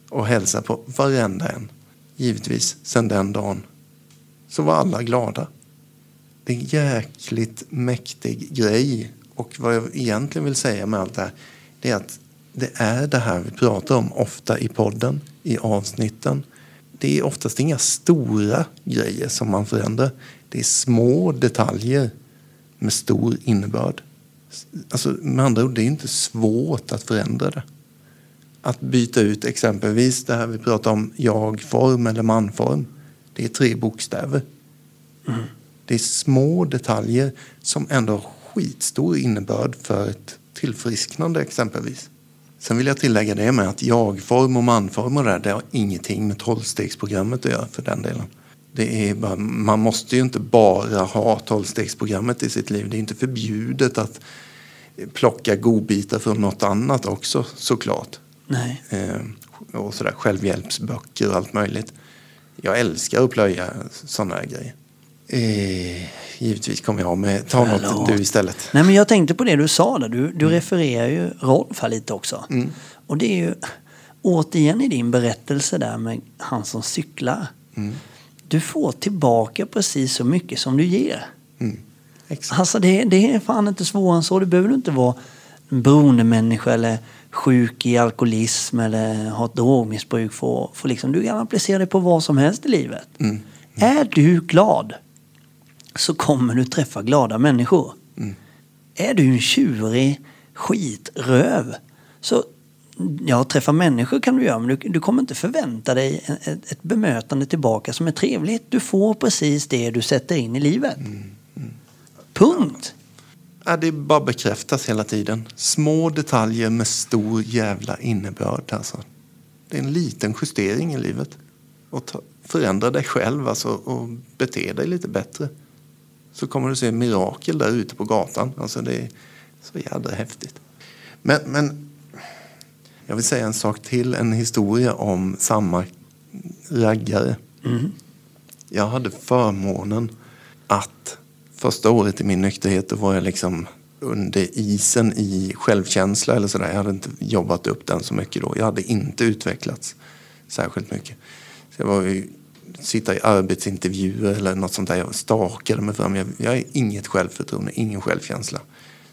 och hälsa på varenda en. Givetvis, sen den dagen så var alla glada. Det är en jäkligt mäktig grej. Och vad jag egentligen vill säga med allt det här, det är att det är det här vi pratar om ofta i podden, i avsnitten. Det är oftast inga stora grejer som man förändrar. Det är små detaljer med stor innebörd. Alltså, med andra ord, det är inte svårt att förändra det. Att byta ut exempelvis det här vi pratar om, jag-form eller man-form. Det är tre bokstäver. Det är små detaljer som ändå har skitstor innebörd för ett tillfrisknande exempelvis. Sen vill jag tillägga det med att jag-form och man-form och det, det har ingenting med tolvstegsprogrammet att göra för den delen. Det är bara, man måste ju inte bara ha tolvstegsprogrammet i sitt liv. Det är inte förbjudet att plocka godbitar från något annat också såklart. Nej. Eh, och sådär självhjälpsböcker och allt möjligt. Jag älskar att plöja sådana här grejer. Eh, givetvis kommer jag med, ta något Förlåt. du istället. Nej men jag tänkte på det du sa där. Du, du refererar ju Rolf här lite också. Och det är ju återigen i din berättelse där med han som cyklar. Du får tillbaka precis så mycket som du ger. Exakt. Alltså det, det är fan inte svårare än så. Du behöver inte vara en beroendemänniska eller sjuk i alkoholism eller ha ett drogmissbruk. För, för liksom, du kan applicera det på vad som helst i livet. Är du glad så kommer du träffa glada människor. Är du en tjurig skitröv så Ja, träffa människor kan du göra men du, du kommer inte förvänta dig ett, ett, bemötande tillbaka som är trevligt. Du får precis det du sätter in i livet. Punkt. Ja, det bara bekräftas hela tiden. Små detaljer med stor jävla innebörd. Alltså. Det är en liten justering i livet. Och ta, förändra dig själv alltså, och bete dig lite bättre. Så kommer du se mirakel där ute på gatan. Alltså, det är så jävla häftigt. Men, men jag vill säga en sak till. En historia om samma raggare. Jag hade förmånen att första året i min nykterhet då var jag liksom under isen i självkänsla eller sådär. Jag hade inte jobbat upp den så mycket då. Jag hade inte utvecklats särskilt mycket. Så jag var ju, sitta i arbetsintervjuer eller något sånt där. Jag stakade mig fram. Jag, jag har inget självförtroende, ingen självkänsla.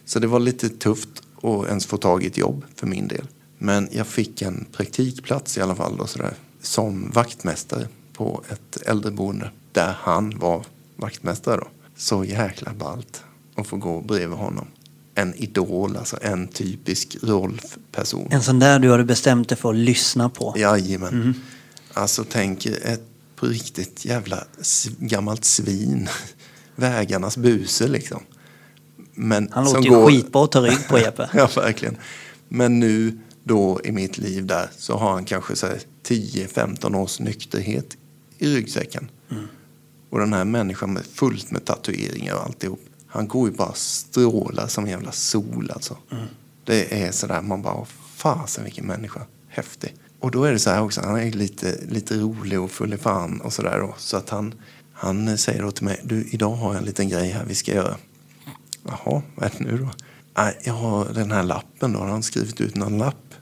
Så det var lite tufft att ens få tag i ett jobb för min del. Men jag fick en praktikplats i alla fall då, sådär, som vaktmästare på ett äldreboende där han var vaktmästare då. Så jäkla ballt att få gå bredvid honom. En idol, alltså en typisk Rolf-person. En sån där du hade bestämt dig för att lyssna på. Jajamän. Alltså tänk ett på riktigt jävla gammalt svin. Vägarnas buse liksom. Men Han som låter ju går- skitbra att ta rygg på Jeppe. ja, verkligen. Men nu då i mitt liv där så har han kanske så här 10-15 års nykterhet i ryggsäcken. Och den här människan med fullt med tatueringar och alltihop. Han går ju bara strålar som en jävla sol alltså. Det är sådär, man bara, fasen vilken människa. Häftig. Och då är det så här också, han är lite, lite rolig och full i fan och sådär då. Så att han, han säger då till mig, du idag har jag en liten grej här vi ska göra. Jaha, vad är det nu då? Jag har den här lappen då. Han skrivit ut någon lapp.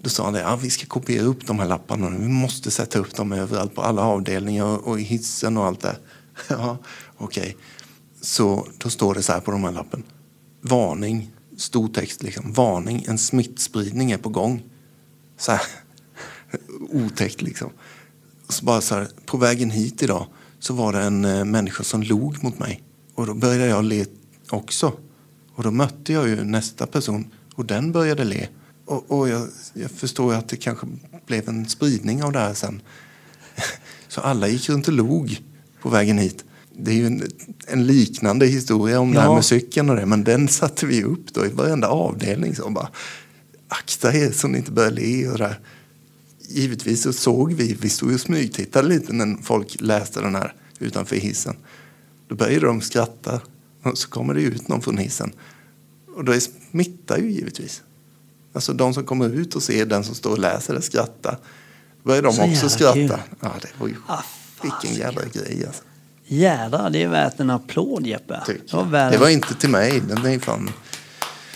Då sa han det, ja, vi ska kopiera upp de här lapparna. Vi måste sätta upp dem överallt på alla avdelningar och, i hissen och allt det. Ja, okej. Så då står det så här på de här lappen. Varning, stor text liksom. Varning, en smittspridning är på gång. Så här, otäckt liksom. Och så bara så här, på vägen hit idag så var det en eh, människa som log mot mig. Och då började jag le också. Och då mötte jag ju nästa person och den började le. Och, och jag, jag förstår ju att det kanske blev en spridning av det här sen. Så alla gick runt och log på vägen hit. Det är ju en, en liknande historia om det här Ja. med cykeln och det. Men den satte vi upp då i varenda avdelning. Så bara, akta er så ni inte börjar le och det där. Givetvis så såg vi, vi stod och smygtittade lite när folk läste den här utanför hissen. Då började de skratta och så kommer det ut någon från hissen. Och det smittar ju givetvis. Alltså de som kommer ut och ser den som står och läser det skratta. Då börjar de Så också skratta. kul. Ja, det var ju Ah, vilken jävla grej alltså. Jädrar, det är värt en applåd Jeppe. Det var Det var inte till mig. Den är fan,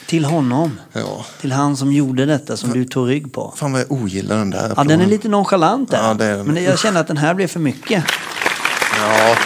Till honom. ja. Till han som gjorde detta som du tog rygg på. Fan vad jag ogillar den där Ja, den är lite nonchalant där. Ja, det är den. Men jag känner att den här blev för mycket. Ja.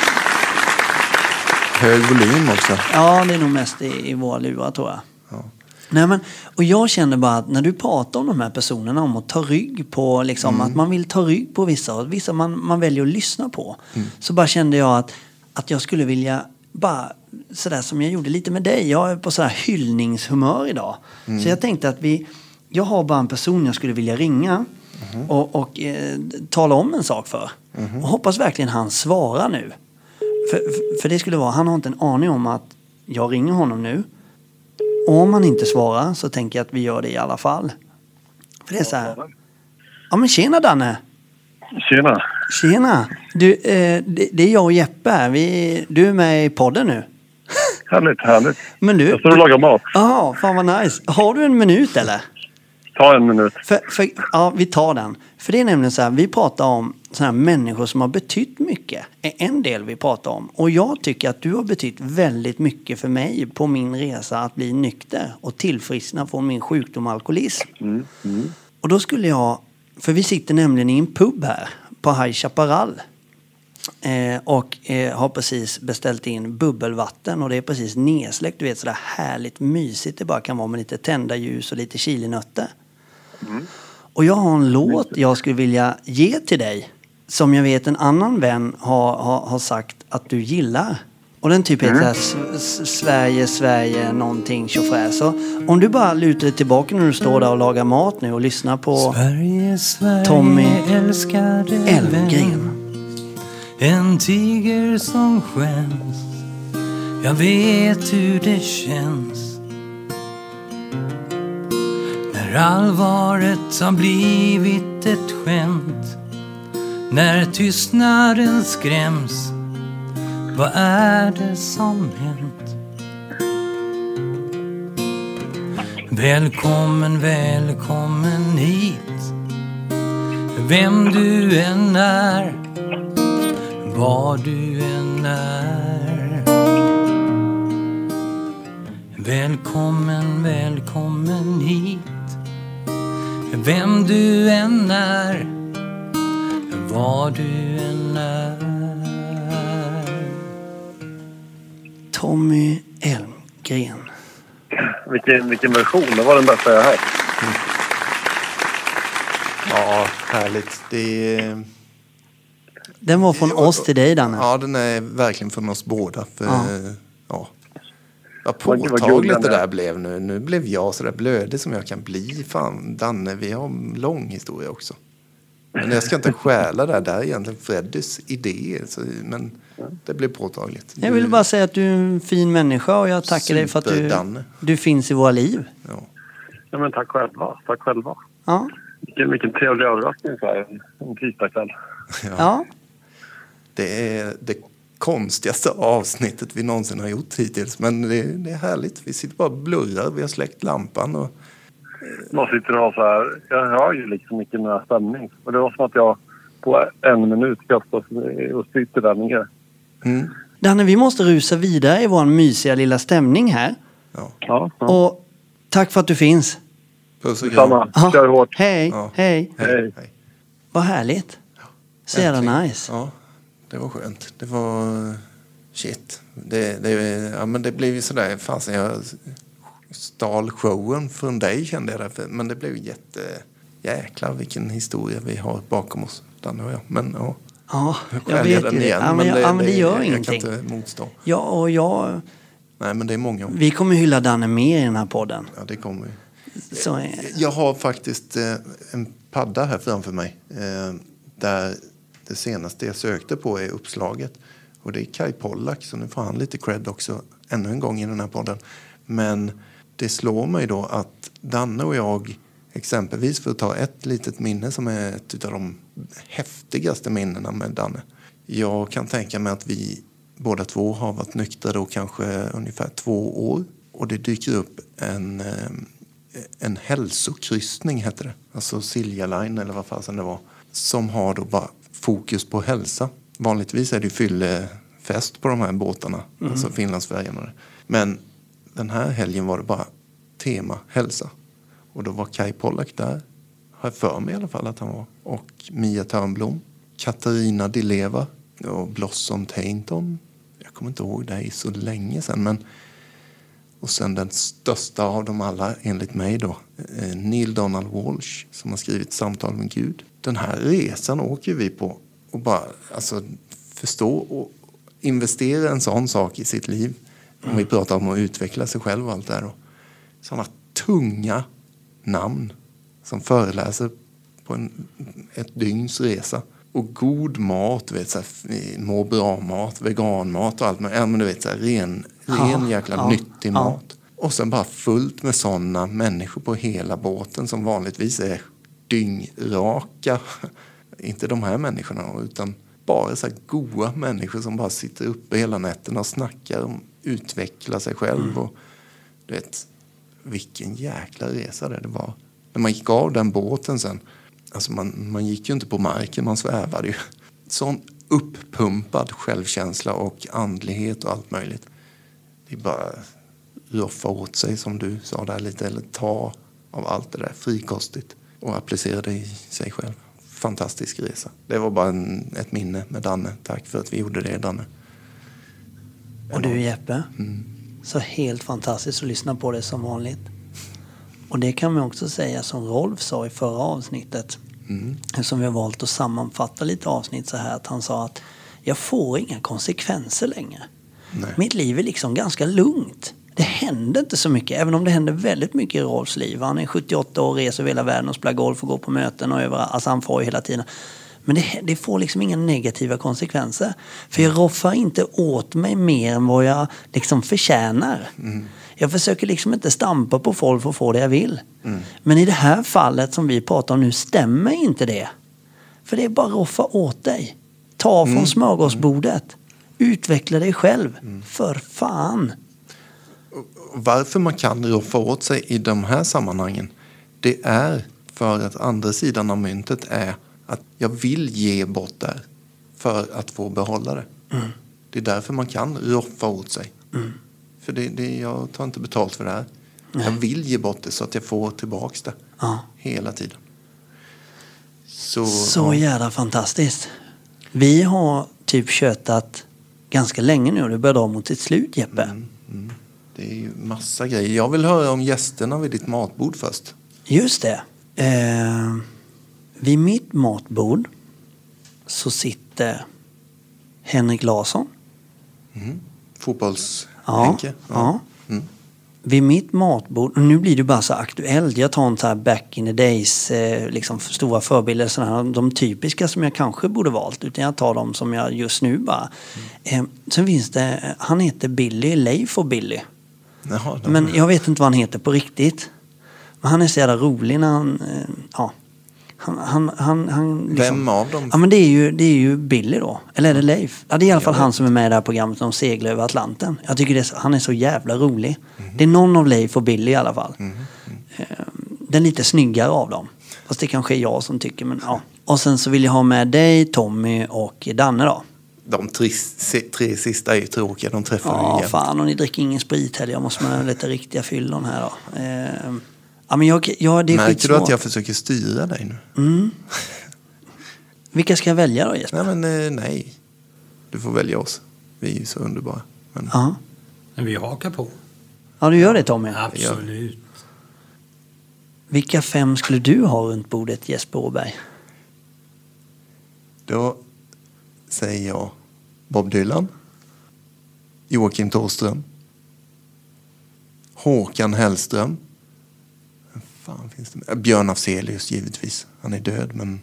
Hög volym också. Ja, det är nog mest i, i våra lurar tror jag. Ja. Nej, men, och jag känner bara att när du pratar om de här personerna om att ta rygg på, liksom, Mm. att man vill ta rygg på vissa och vissa man, man väljer att lyssna på. Mm. Så bara kände jag att, att jag skulle vilja, bara sådär som jag gjorde lite med dig. Jag är på sådär hyllningshumör idag. Mm. Så jag tänkte att vi, jag har bara en person jag skulle vilja ringa Mm-hmm. och, och eh, tala om en sak för. Och hoppas verkligen han svarar nu. För, för, för det skulle vara, han har inte en aning om att jag ringer honom nu. Och om han inte svarar så tänker jag att vi gör det i alla fall. För det är så här. Ja men tjena Danne! Tjena. Tjena! Du, eh, det, det är jag och Jeppe här. Vi, du är med i podden nu. Härligt, härligt. Men du... Jag står och lagar mat. Jaha, fan vad nice. Har du en minut eller? Ta en minut. För, för, ja, vi tar den. För det är nämligen så här, vi pratar om såna här människor som har betytt mycket. är En del vi pratar om. Och jag tycker att du har betytt väldigt mycket för mig på min resa att bli nykter och tillfriskna från min sjukdom alkoholism. Och då skulle jag, för vi sitter nämligen i en pub här på High Chaparral. Eh, och eh, har precis beställt in bubbelvatten och det är precis nedsläckt. Du vet sådär härligt mysigt det bara kan vara med lite tända ljus och lite chilinötter. Och jag har en låt jag skulle vilja ge till dig. Som jag vet en annan vän har, har, har sagt att du gillar. Och den typ heter mm. Sverige, Sverige, någonting tjofräs. Så om du bara lutar dig tillbaka när du står där och lagar mat nu och lyssnar på Sverige, Sverige, Tommy Elfgren. En tiger som skäms. Jag vet hur det känns. När allvaret har blivit ett skämt. När tystnaden skräms. Vad är det som hänt? Välkommen, välkommen hit. Vem du än är. Var du än är Välkommen, välkommen hit Vem du än är Var du än är Tommy Elmgren. Vilken, vilken version. Det var den bästa jag hört. Ja, härligt. Det är, Den var från oss till dig, Danne. ja, den är verkligen från oss båda. För, Ja. ja. Vad påtagligt det där blev nu. Nu blev jag så där blödig som jag kan bli. Fan, Danne, vi har en lång historia också. Men jag ska inte stjäla det här. Det här är egentligen Freddys idé. Så, men det blev påtagligt. Jag ville bara säga att du är en fin människa och jag tackar dig för att du, du finns i våra liv. Ja. Ja, men tack själva. Tack själva. Ja. Vilken, vilken trevlig överraskning så här en, en tisdagkväll. ja. Det är det konstigaste avsnittet vi någonsin har gjort hittills. Men det, det är härligt. Vi sitter bara och blurrar. Vi har släckt lampan. Och, Man sitter och har så här... Jag hör ju liksom inte den här stämning. Och det var som att jag på en minut kastade och sitter där nere. mm, Danne, vi måste rusa vidare i vår mysiga lilla stämning här. ja. Ja, ja. Och tack för att du finns. Puss och kram. Kör hårt. Hej, Ja. hej. Hej. Hej. Vad härligt. Så jävla nice. Det var skönt. Det var... Shit. Det, det, ja, men det blev ju sådär... Fasen, jag stal showen från dig kände jag därför. Men det blev jätte... Jäklar vilken historia vi har bakom oss, Danne och jag. Men ja, Ja, jag jag vet den ju. igen. Ja, men, ja, men det gör jag ingenting. kan inte motstå. Ja, och jag... Nej, men det är många år. Vi kommer hylla Danne mer i den här podden. Ja, det kommer vi. Så, Jag har faktiskt eh, en padda här framför mig. Eh, där det senaste jag sökte på är uppslaget. Och det är Kai Pollak, så nu får han lite cred också ännu en gång i den här podden. Men det slår mig då att Danne och jag, exempelvis för att ta ett litet minne som är ett av de häftigaste minnena med Danne. Jag kan tänka mig att vi båda två har varit nyktra då kanske ungefär två år. Och det dyker upp en, eh, en hälsokryssning, heter det. Alltså Silja Line eller vad fasen det var. Som har då bara fokus på hälsa. Vanligtvis är det fyllefest på de här båtarna. Alltså Finlandsfärjan och det. Men den här helgen var det bara tema hälsa. Och då var Kai Pollak där. Har jag för mig i alla fall att han var. Och Mia Törnblom. Katarina Dileva. Och Blossom Tainton. Jag kommer inte ihåg det här är så länge sedan. Men och sen den största av dem alla, enligt mig då, eh, Neil Donald Walsh som har skrivit Samtal med Gud. Den här resan åker vi på och bara alltså, förstå och investera en sån sak i sitt liv. Om vi pratar om att utveckla sig själv och allt det här. Sådana tunga namn som föreläser på en, ett dygns resa. Och god mat, vet, så här, eh, må bra-mat, veganmat och allt. Men, ja, men du vet, så här, ren, ren jäkla ja, nyttig mat. Och sen bara fullt med sådana människor på hela båten som vanligtvis är dyngraka. Inte de här människorna utan bara så här goa människor som bara sitter uppe hela nätterna och snackar om utveckla sig själv. Mm. Och, du vet, vilken jäkla resa det, det var. När man gick av den båten sen, alltså man, man gick ju inte på marken, man svävade ju. Sån uppumpad självkänsla och andlighet och allt möjligt. Det är bara roffa åt sig som du sa där lite, eller ta av allt det där frikostigt och applicera det i sig själv. Fantastisk resa. Det var bara en, ett minne med Danne. Tack för att vi gjorde det, Danne. och du Jeppe, Mm. så helt fantastiskt att lyssna på det som vanligt. Och det kan man också säga som Rolf sa i förra avsnittet. Mm. Som vi har valt att sammanfatta lite avsnitt så här att han sa att jag får inga konsekvenser längre. Nej. Mitt liv är liksom ganska lugnt. Det händer inte så mycket, även om det händer väldigt mycket i Rolfs liv. Han är 78 år, reser över hela världen och spelar golf och går på möten och överallt. Alltså han får ju hela tiden. Men det, det får liksom inga negativa konsekvenser. För jag roffar inte åt mig mer än vad jag liksom förtjänar. Jag försöker liksom inte stampa på folk för att få det jag vill. Men i det här fallet som vi pratar om nu stämmer inte det. För det är bara roffa åt dig. Ta från smörgåsbordet. Utveckla dig själv. För fan. Varför man kan roffa åt sig i de här sammanhangen det är för att andra sidan av myntet är att jag vill ge bort där för att få behålla det. Det är därför man kan roffa åt sig. För det, det, jag tar inte betalt för det här. Jag vill ge bort det så att jag får tillbaks det Ja. hela tiden. Så, Så ja. jävla fantastiskt. Vi har typ tjötat ganska länge nu och det börjar dra mot sitt slut Jeppe. Det är ju massa grejer. Jag vill höra om gästerna vid ditt matbord först. Just det. Eh, vid mitt matbord så sitter Henrik Larsson. Fotbolls-Henke. ja. Mm. Vid mitt matbord, nu blir det bara så aktuellt. Jag tar en så här back in the days, eh, liksom stora förebilder. Här, de typiska som jag kanske borde valt. Utan jag tar dem som jag just nu bara. Eh, sen finns det, han heter Billy, Leif och Billy. Jaha, de- Men jag vet inte vad han heter på riktigt. Men han är så jävla rolig när han... eh, Ja. Han, han, han, han liksom, Vem av dem? Ja men det är, ju, det är ju Billy då. Eller är det Leif? Ja det är i alla fall han som är med i det här programmet de seglar över Atlanten. Jag tycker är, han är så jävla rolig. Mhm. Det är någon av Leif och Billy i alla fall. Eh, Den lite snyggare av dem. Fast det kanske är jag som tycker men ja. Och sen så vill jag ha med dig, Tommy och Danne då. De tre, tre sista är ju tråkiga. De träffar Ja, du igen. fan och ni dricker ingen sprit heller. Jag måste med lite riktiga fyllon här då. Eh, ja, men jag, ja, det är Märker du att jag försöker styra dig nu? Vilka ska jag välja då Jesper? Nej, men eh, nej. Du får välja oss. Vi är ju så underbara. Men, Ja. Men vi hakar på. ja, du gör det Tommy. Absolut. Vilka fem skulle du ha runt bordet Jesper Åberg? Då säger jag Bob Dylan, Joakim Thåström, Håkan Hellström. Fan finns det? Björn Afzelius givetvis. Han är död men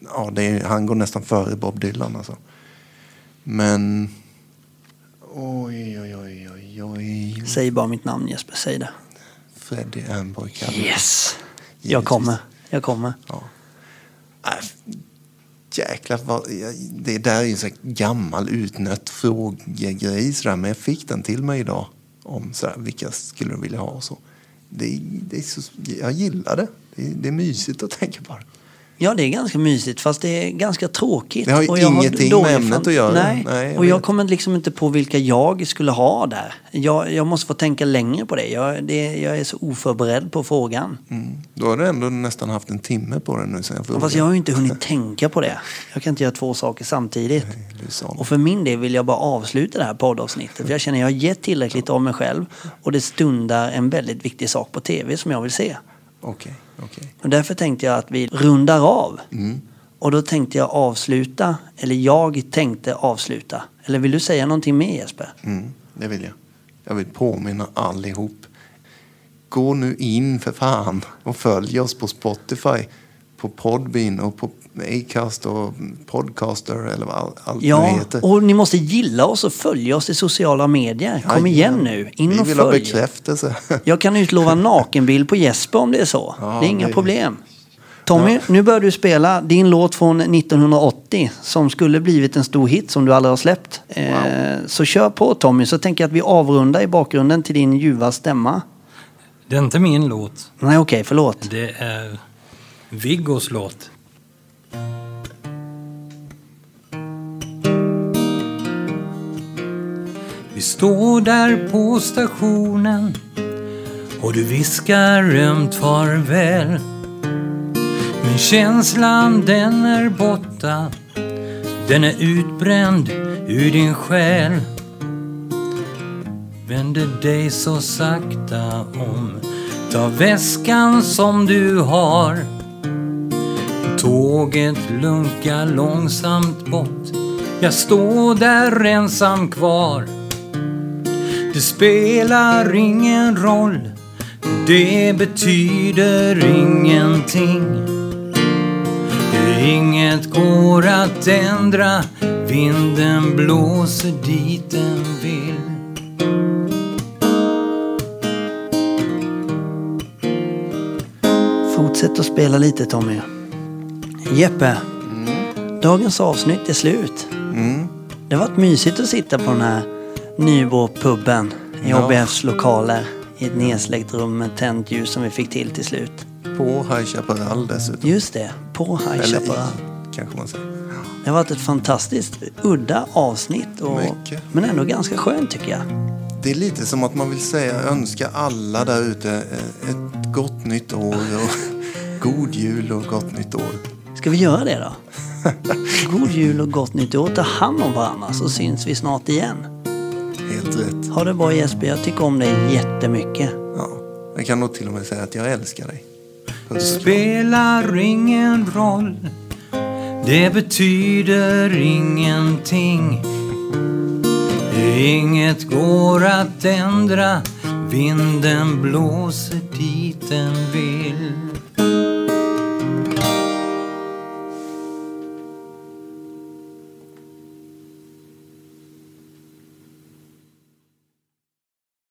ja, är, han går nästan före Bob Dylan alltså. Men oj, oj, oj, oj, oj. Säg bara mitt namn Jesper, säg det. Freddie Kalle. Yes! Jag Givetvis. kommer, jag kommer. Ja. Äh, jäklar, vad, jag- det där är ju en sån gammal utnött frågegrej sådär, men jag fick den till mig idag om sådär, vilka skulle du vilja ha och så. Det, det är så. Jag gillar det. det. är- Det är mysigt att tänka på det. Ja, det är ganska mysigt fast det är ganska tråkigt. Det har ju Och ingenting dålig med ämnet att göra. Nej, Nej, jag och jag vet. kommer liksom inte på vilka jag skulle ha där. Jag, jag måste få tänka längre på det. Jag, det. jag är så oförberedd på frågan. Mm. Då har du ändå nästan haft en timme på den nu sen jag frågade. Fast jag har ju inte hunnit tänka på det. Jag kan inte göra två saker samtidigt. Det. Och för min del vill jag bara avsluta det här poddavsnittet. För jag känner att jag har gett tillräckligt av mig själv. Och det stundar en väldigt viktig sak på tv som jag vill se. Okej, okej. Och därför tänkte jag att vi rundar av. Och då tänkte jag avsluta, eller jag tänkte avsluta. Eller vill du säga någonting mer Jesper? Mm, det vill jag. Jag vill påminna allihop. Gå nu in för fan och följ oss på Spotify, på Podbean och på Acast och Podcaster eller vad all- allt nu Ja, heter. och ni måste gilla oss och följa oss i sociala medier. Kom igen nu, in Vi och vill ha bekräftelse. Jag kan utlova nakenbild på Jesper om det är så. Ja, det är inga det- problem. Tommy, nu börjar du spela din låt från 1980 som skulle blivit en stor hit som du aldrig har släppt. Eh, så kör på Tommy, så tänker jag att vi avrundar i bakgrunden till din ljuva stämma. Det är inte min låt. Nej, okej, förlåt. Det är Viggos låt. Står där på stationen och du viskar ömt farväl. Men känslan den är borta, den är utbränd ur din själ. Vänder dig så sakta om, ta väskan som du har. Tåget lunkar långsamt bort, jag står där ensam kvar. Det spelar ingen roll, det betyder ingenting. Inget går att ändra, vinden blåser dit den vill. Fortsätt att spela lite Tommy. Jeppe, mm. dagens avsnitt är slut. Mm. Det har varit mysigt att sitta på den här Nybro-puben i Ja. ABFs lokaler i ett nedsläckt rum med tänt ljus som vi fick till till slut. På High Chaparral dessutom. Just det, på High Eller Chaparral. i, kanske man säger. Det har varit ett fantastiskt udda avsnitt. Och, Mycket. men ändå ganska skönt tycker jag. Det är lite som att man vill säga önska alla där ute eh, ett gott nytt år och god jul och gott nytt år. Ska vi göra det då? God jul och gott nytt år. Ta hand om varandra så syns vi snart igen. Helt rätt. Ha det bra Jesper, jag tycker om dig jättemycket. Ja, jag kan nog till och med säga att jag älskar dig. Puss. Spelar ingen roll Det betyder ingenting Inget går att ändra Vinden blåser dit den vill